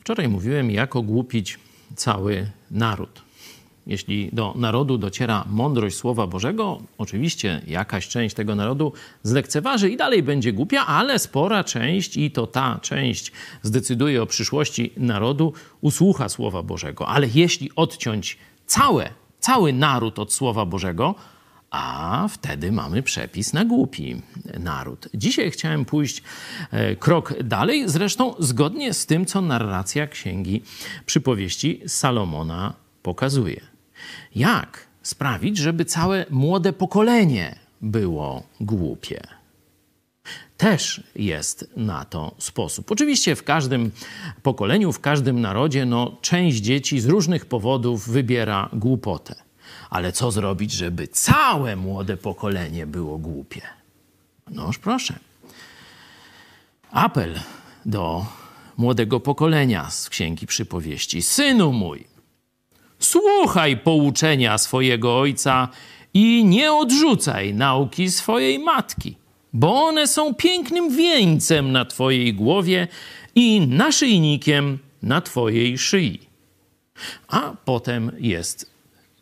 Wczoraj mówiłem, jak ogłupić cały naród. Jeśli do narodu dociera mądrość Słowa Bożego, oczywiście jakaś część tego narodu zlekceważy i dalej będzie głupia, ale spora część, i to ta część zdecyduje o przyszłości narodu, usłucha Słowa Bożego. Ale jeśli odciąć całe, cały naród od Słowa Bożego, a wtedy mamy przepis na głupi naród. Dzisiaj chciałem pójść e, krok dalej, zresztą zgodnie z tym, co narracja księgi przypowieści Salomona pokazuje. Jak sprawić, żeby całe młode pokolenie było głupie? Też jest na to sposób. Oczywiście w każdym pokoleniu, w każdym narodzie, no, część dzieci z różnych powodów wybiera głupotę. Ale co zrobić, żeby całe młode pokolenie było głupie? Noż proszę. Apel do młodego pokolenia z Księgi Przypowieści. Synu mój, słuchaj pouczenia swojego ojca i nie odrzucaj nauki swojej matki, bo one są pięknym wieńcem na twojej głowie i naszyjnikiem na twojej szyi. A potem jest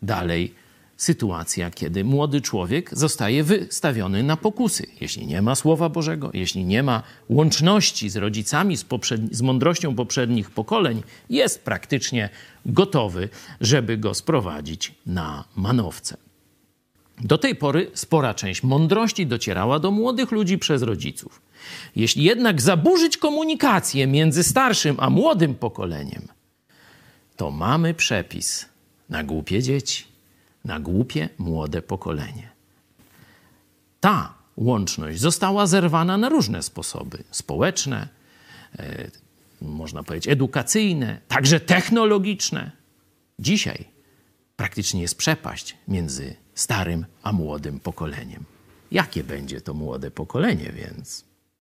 dalej sytuacja, kiedy młody człowiek zostaje wystawiony na pokusy. Jeśli nie ma Słowa Bożego, jeśli nie ma łączności z rodzicami, z, z mądrością poprzednich pokoleń, jest praktycznie gotowy, żeby go sprowadzić na manowce. Do tej pory spora część mądrości docierała do młodych ludzi przez rodziców. Jeśli jednak zaburzyć komunikację między starszym a młodym pokoleniem, to mamy przepis na głupie dzieci na głupie młode pokolenie. Ta łączność została zerwana na różne sposoby społeczne, e, można powiedzieć edukacyjne, także technologiczne. Dzisiaj praktycznie jest przepaść między starym a młodym pokoleniem. Jakie będzie to młode pokolenie więc?